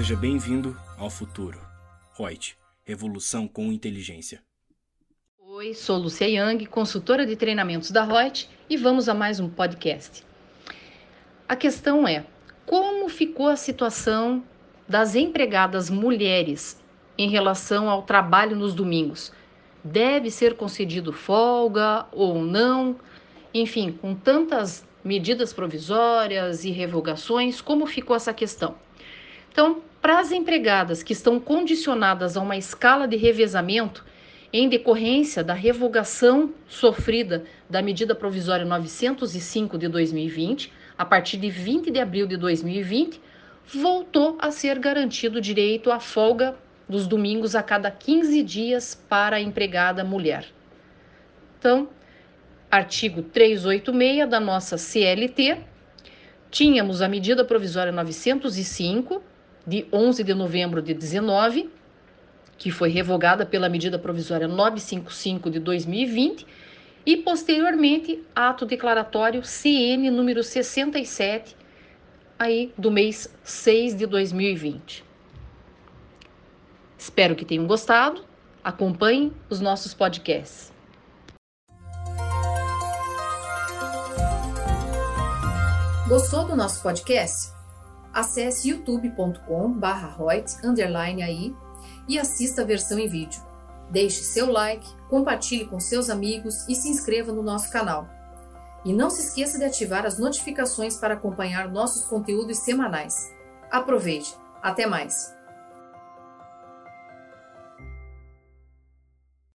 Seja bem-vindo ao futuro. Reut, revolução com inteligência. Oi, sou Lucia Yang, consultora de treinamentos da Reut e vamos a mais um podcast. A questão é: como ficou a situação das empregadas mulheres em relação ao trabalho nos domingos? Deve ser concedido folga ou não? Enfim, com tantas medidas provisórias e revogações, como ficou essa questão? Então, para as empregadas que estão condicionadas a uma escala de revezamento em decorrência da revogação sofrida da medida provisória 905 de 2020, a partir de 20 de abril de 2020, voltou a ser garantido o direito à folga dos domingos a cada 15 dias para a empregada mulher. Então, artigo 386 da nossa CLT, tínhamos a medida provisória 905 de 11 de novembro de 19, que foi revogada pela medida provisória 955 de 2020 e posteriormente ato declaratório CN número 67 aí do mês 6 de 2020. Espero que tenham gostado. Acompanhem os nossos podcasts. Gostou do nosso podcast? Acesse youtube.com/royts_aí e assista a versão em vídeo. Deixe seu like, compartilhe com seus amigos e se inscreva no nosso canal. E não se esqueça de ativar as notificações para acompanhar nossos conteúdos semanais. Aproveite! Até mais!